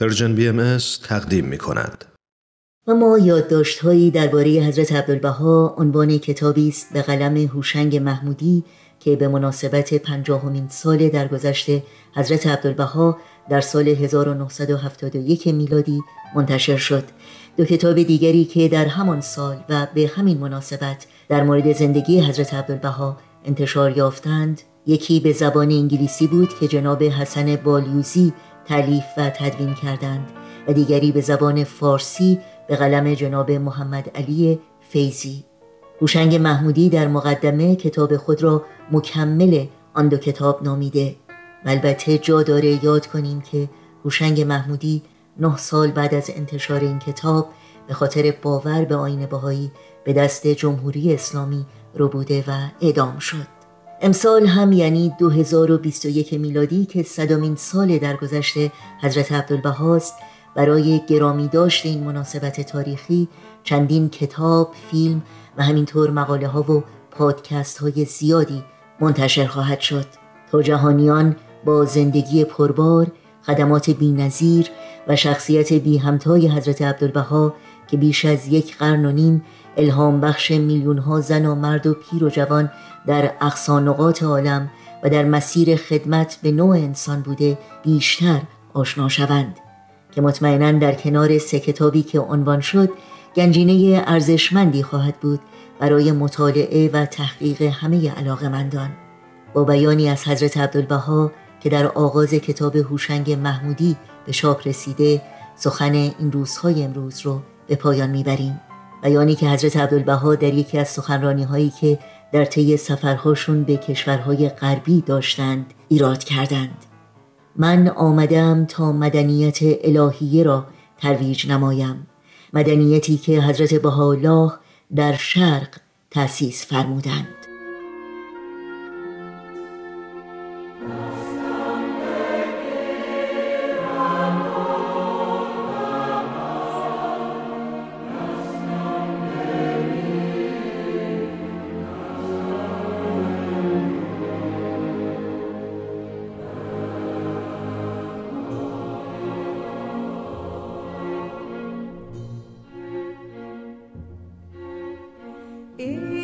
Persian BM تقدیم می کند. و ما یادداشتهایی درباره حضرت عبدالبها عنوان کتابی است به قلم هوشنگ محمودی که به مناسبت پنجاهمین سال درگذشت حضرت عبدالبها در سال 1971 میلادی منتشر شد دو کتاب دیگری که در همان سال و به همین مناسبت در مورد زندگی حضرت عبدالبها انتشار یافتند یکی به زبان انگلیسی بود که جناب حسن بالیوزی تعلیف و تدوین کردند و دیگری به زبان فارسی به قلم جناب محمد علی فیزی هوشنگ محمودی در مقدمه کتاب خود را مکمل آن دو کتاب نامیده. و البته جا داره یاد کنیم که هوشنگ محمودی نه سال بعد از انتشار این کتاب به خاطر باور به آین بهایی به دست جمهوری اسلامی رو بوده و اعدام شد. امسال هم یعنی 2021 میلادی که صدامین سال درگذشت حضرت عبدالبهاست برای گرامی داشت این مناسبت تاریخی چندین کتاب، فیلم و همینطور مقاله ها و پادکست های زیادی منتشر خواهد شد. تا جهانیان با زندگی پربار، خدمات بینظیر و شخصیت بی همتای حضرت عبدالبها که بیش از یک قرن و نیم الهام بخش میلیون ها زن و مرد و پیر و جوان در اقصانقات عالم و در مسیر خدمت به نوع انسان بوده بیشتر آشنا شوند که مطمئنا در کنار سه کتابی که عنوان شد گنجینه ارزشمندی خواهد بود برای مطالعه و تحقیق همه علاقمندان با بیانی از حضرت عبدالبها که در آغاز کتاب هوشنگ محمودی به شاپ رسیده سخن این روزهای امروز رو به پایان می‌بریم. بیانی که حضرت عبدالبها در یکی از سخنرانی هایی که در طی سفرهاشون به کشورهای غربی داشتند ایراد کردند. من آمدم تا مدنیت الهیه را ترویج نمایم. مدنیتی که حضرت بهاءالله در شرق تأسیس فرمودند. E.